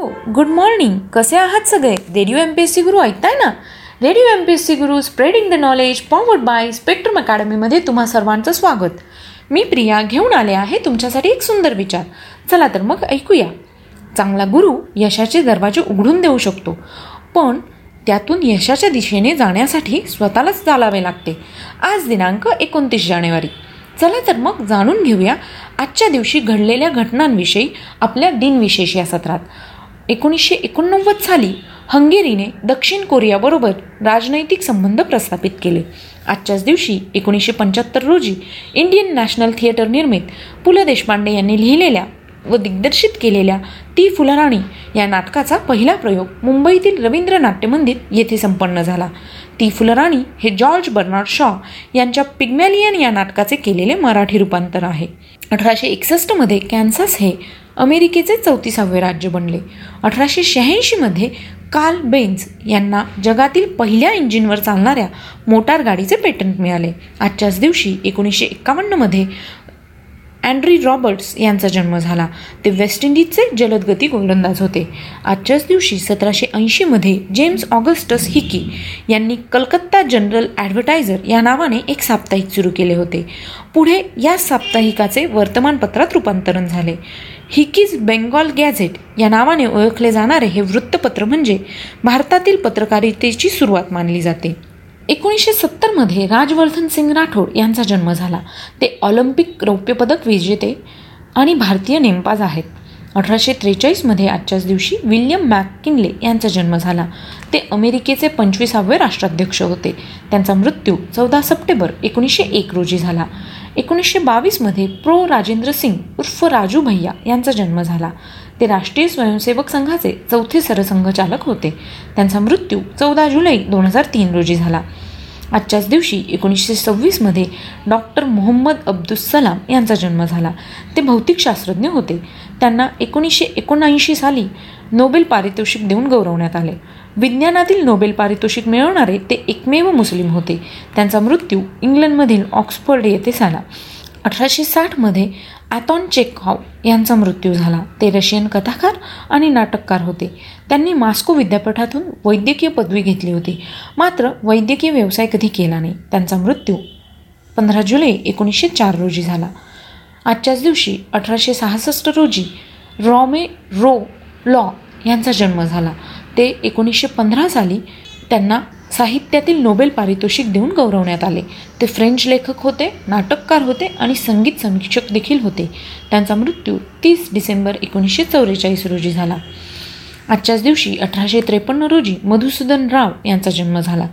हो good morning कसे आहात सगळे? Radio M P S C Guru ऐकताय ना? Radio M P S C Guru spreading the knowledge powered by spectrum अकॅडमीमध्ये तुम्हा सर्वांचं स्वागत. मी प्रिया घेऊन आले आहे तुमच्यासाठी एक सुंदर विचार. चला तर मग ऐकूया. चांगला गुरु यशाचे दरवाजे उघडून देऊ शकतो. पण त्यातून यशाच्या दिशेने जाण्यासाठी स्वतःलाच चालावे लागते. आज दिनांक एकोणतीस जानेवारी. चला तर मग जाणून घेऊया आजच्या दिवशी घडलेल्या घटनांविषयी आपल्या दिनविशेष या सत्रात. एकोणीसशे एकोणनव्वद साली हंगेरीने दक्षिण कोरियाबरोबर राजनैतिक संबंध प्रस्थापित केले. आजच्याच दिवशी एकोणीसशे पंच्याहत्तर रोजी इंडियन नॅशनल थिएटर निर्मित पु ल देशपांडे यांनी लिहिलेल्या व दिग्दर्शित केलेल्या ती फुलराणी या नाटकाचा पहिला प्रयोग मुंबईतील रवींद्र नाट्यमंदिर येथे संपन्न झाला. ती फुलराणी हे जॉर्ज बर्नार्ड शॉ यांच्या पिग्मॅलियन या नाटकाचे केलेले मराठी रूपांतर आहे. अठराशे एकसष्टमध्ये कॅन्सास हे अमेरिकेचे चौतीसावे राज्य बनले. अठराशे शहाऐंशीमध्ये कार्ल बेन्स यांना जगातील पहिल्या इंजिनवर चालणाऱ्या मोटार गाडीचे पेटंट मिळाले. आजच्याच दिवशी एकोणीसशे एक्कावन्नमध्ये अँड्री रॉबर्ट्स यांचा जन्म झाला. ते वेस्ट इंडिजचे जलदगती गोलंदाज होते. आजच्याच दिवशी सतराशे ऐंशीमध्ये जेम्स ऑगस्टस हिकी यांनी कलकत्ता जनरल ॲडव्हर्टायझर या नावाने एक साप्ताहिक सुरू केले होते. पुढे या साप्ताहिकाचे वर्तमानपत्रात रूपांतरण झाले. हिकीज बेंगॉल गॅझेट या नावाने ओळखले जाणारे हे वृत्तपत्र म्हणजे भारतातील पत्रकारितेची सुरुवात मानली जाते. एकोणीसशे सत्तरमध्ये राजवर्धन सिंग राठोड यांचा जन्म झाला. ते ऑलिम्पिक रौप्यपदक विजेते आणि भारतीय नेमबाज आहेत. अठराशे त्रेचाळीसमध्ये आजच्याच दिवशी विल्यम मॅककिनले यांचा जन्म झाला. ते अमेरिकेचे पंचवीसावे राष्ट्राध्यक्ष होते. त्यांचा मृत्यू चौदा सप्टेंबर एकोणीसशे एक रोजी झाला. एकोणीसशे बावीसमध्ये प्रो राजेंद्र सिंग उर्फ राजू भैया यांचा जन्म झाला. ते राष्ट्रीय स्वयंसेवक संघाचे चौथे सरसंघचालक होते. त्यांचा मृत्यू चौदा जुलै दोन हजार तीन रोजी झाला. आजच्याच दिवशी एकोणीसशे सव्वीसमध्ये डॉक्टर मोहम्मद अब्दुल यांचा जन्म झाला. ते भौतिकशास्त्रज्ञ होते. त्यांना एकोणीसशे एकोणऐंशी साली नोबेल पारितोषिक देऊन गौरवण्यात आले. विज्ञानातील नोबेल पारितोषिक मिळवणारे ते एकमेव मुस्लिम होते. त्यांचा मृत्यू इंग्लंडमधील ऑक्सफर्ड येथे झाला. अठराशे साठमध्ये ॲथॉन चेकॉव यांचा मृत्यू झाला. ते रशियन कथाकार आणि नाटककार होते. त्यांनी मास्को विद्यापीठातून वैद्यकीय पदवी घेतली होती. मात्र वैद्यकीय व्यवसाय कधी केला नाही. त्यांचा मृत्यू पंधरा जुलै एकोणीसशे चार रोजी झाला. आजच्याच दिवशी अठराशे सहासष्ट रोजी रॉमे रो लॉ यांचा जन्म झाला. ते एकोणीसशे पंधरा साली त्यांना साहित्यातील नोबेल पारितोषिक देऊन गौरवण्यात आले. ते फ्रेंच लेखक होते नाटककार होते आणि संगीत समीक्षक देखील होते. त्यांचा मृत्यू तीस डिसेंबर एकोणीसशे चौवेचाळीस रोजी झाला. आजच्याच दिवशी अठराशे त्रेपन्न रोजी मधुसूदन राव यांचा जन्म झाला.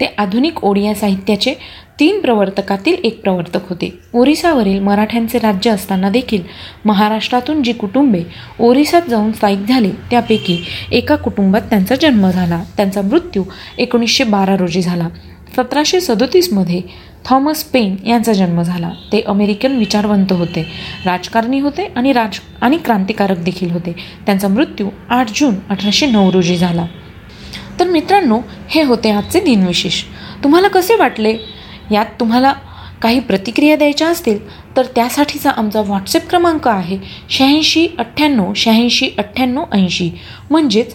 ते आधुनिक ओडिया साहित्याचे तीन प्रवर्तकातील एक प्रवर्तक होते. ओरिसावरील मराठ्यांचे राज्य असताना देखील महाराष्ट्रातून जी कुटुंबे ओरिसात जाऊन स्थायिक झाले त्यापैकी एका कुटुंबात त्यांचा जन्म झाला. त्यांचा मृत्यू एकोणीसशे बारा रोजी झाला. सतराशे सदोतीसमध्ये थॉमस पेन यांचा जन्म झाला. ते अमेरिकन विचारवंत होते. राजकारणी होते आणि राज आणि क्रांतिकारक देखील होते. त्यांचा मृत्यू आठ जून अठराशे नऊ रोजी झाला. तर मित्रांनो हे होते आजचे दिनविशेष. तुम्हाला कसे वाटले? यात तुम्हाला काही प्रतिक्रिया द्यायच्या असतील तर त्यासाठीचा आमचा व्हॉट्सअप क्रमांक आहे शहाऐंशी अठ्ठ्याण्णव शहाऐंशी अठ्ठ्याण्णव ऐंशी. म्हणजेच